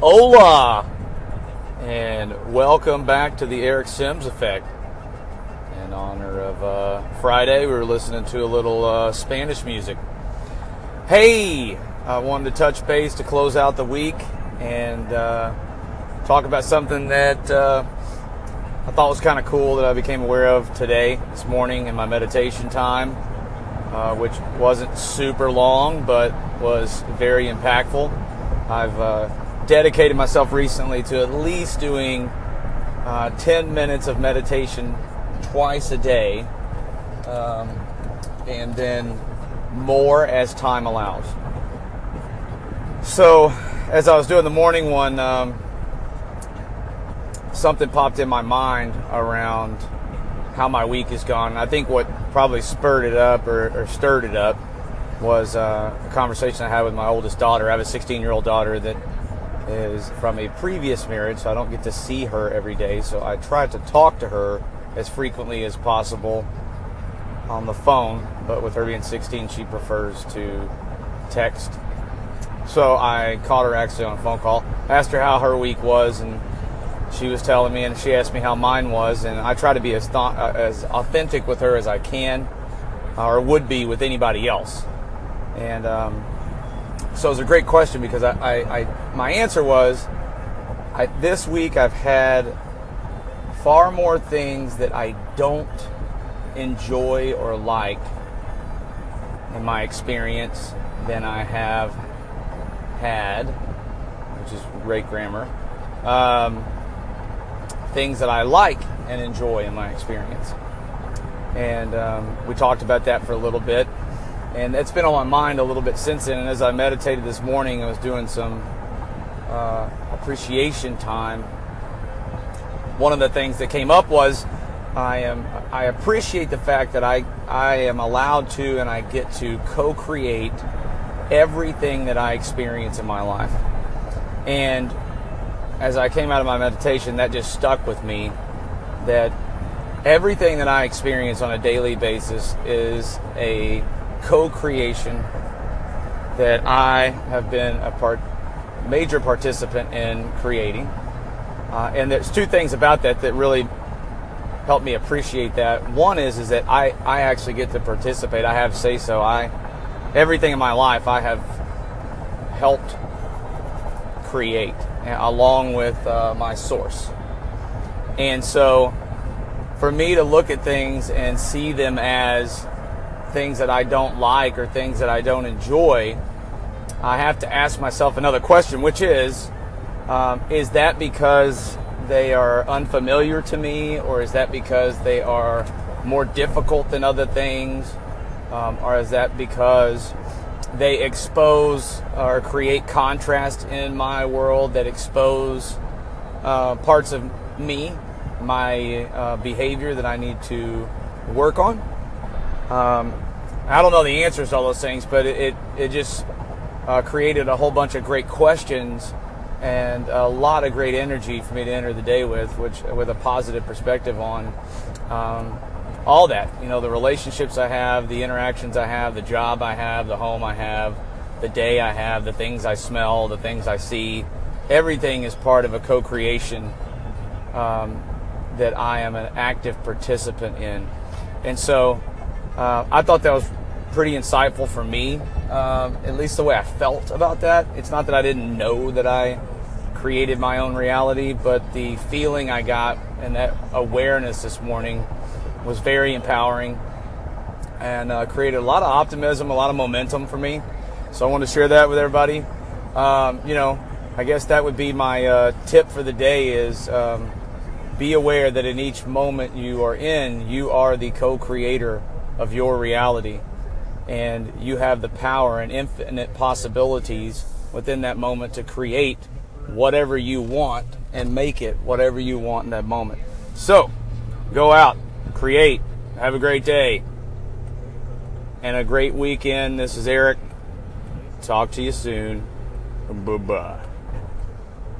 Hola! And welcome back to the Eric Sims Effect. In honor of uh, Friday, we were listening to a little uh, Spanish music. Hey! I wanted to touch base to close out the week and uh, talk about something that uh, I thought was kind of cool that I became aware of today, this morning, in my meditation time, uh, which wasn't super long but was very impactful. I've uh, dedicated myself recently to at least doing uh, 10 minutes of meditation twice a day, um, and then more as time allows. So, as I was doing the morning one, um, something popped in my mind around how my week has gone. I think what probably spurred it up or, or stirred it up was uh, a conversation I had with my oldest daughter. I have a 16 year old daughter that is from a previous marriage, so I don't get to see her every day. So I try to talk to her as frequently as possible on the phone, but with her being 16, she prefers to text. So I called her actually on a phone call, asked her how her week was, and she was telling me, and she asked me how mine was, and I try to be as th- uh, as authentic with her as I can, or would be with anybody else. And um, so it was a great question because I, I, I my answer was, I, this week I've had far more things that I don't enjoy or like in my experience than I have had, which is great grammar. Um, things that I like and enjoy in my experience. And um, we talked about that for a little bit. And it's been on my mind a little bit since then. And as I meditated this morning, I was doing some uh, appreciation time. One of the things that came up was I am I appreciate the fact that I I am allowed to and I get to co-create everything that I experience in my life. And as I came out of my meditation, that just stuck with me that everything that I experience on a daily basis is a co-creation that I have been a part major participant in creating. Uh, and there's two things about that that really help me appreciate that. One is is that I, I actually get to participate. I have say so. I everything in my life I have helped create along with uh, my source. And so for me to look at things and see them as things that I don't like or things that I don't enjoy, I have to ask myself another question, which is um, is that because they are unfamiliar to me, or is that because they are more difficult than other things, um, or is that because they expose or create contrast in my world that expose uh, parts of me, my uh, behavior that I need to work on. Um, I don't know the answers to all those things, but it, it, it just uh, created a whole bunch of great questions and a lot of great energy for me to enter the day with, which with a positive perspective on um, all that. You know, the relationships I have, the interactions I have, the job I have, the home I have, the day I have, the things I smell, the things I see. Everything is part of a co creation um, that I am an active participant in. And so uh, I thought that was pretty insightful for me, um, at least the way I felt about that. It's not that I didn't know that I created my own reality, but the feeling I got and that awareness this morning was very empowering and uh, created a lot of optimism, a lot of momentum for me. So I want to share that with everybody. Um, you know, I guess that would be my uh, tip for the day is um, be aware that in each moment you are in, you are the co-creator of your reality. And you have the power and infinite possibilities within that moment to create whatever you want and make it whatever you want in that moment. So, go out, create. Have a great day and a great weekend. This is Eric. Talk to you soon. Bye bye.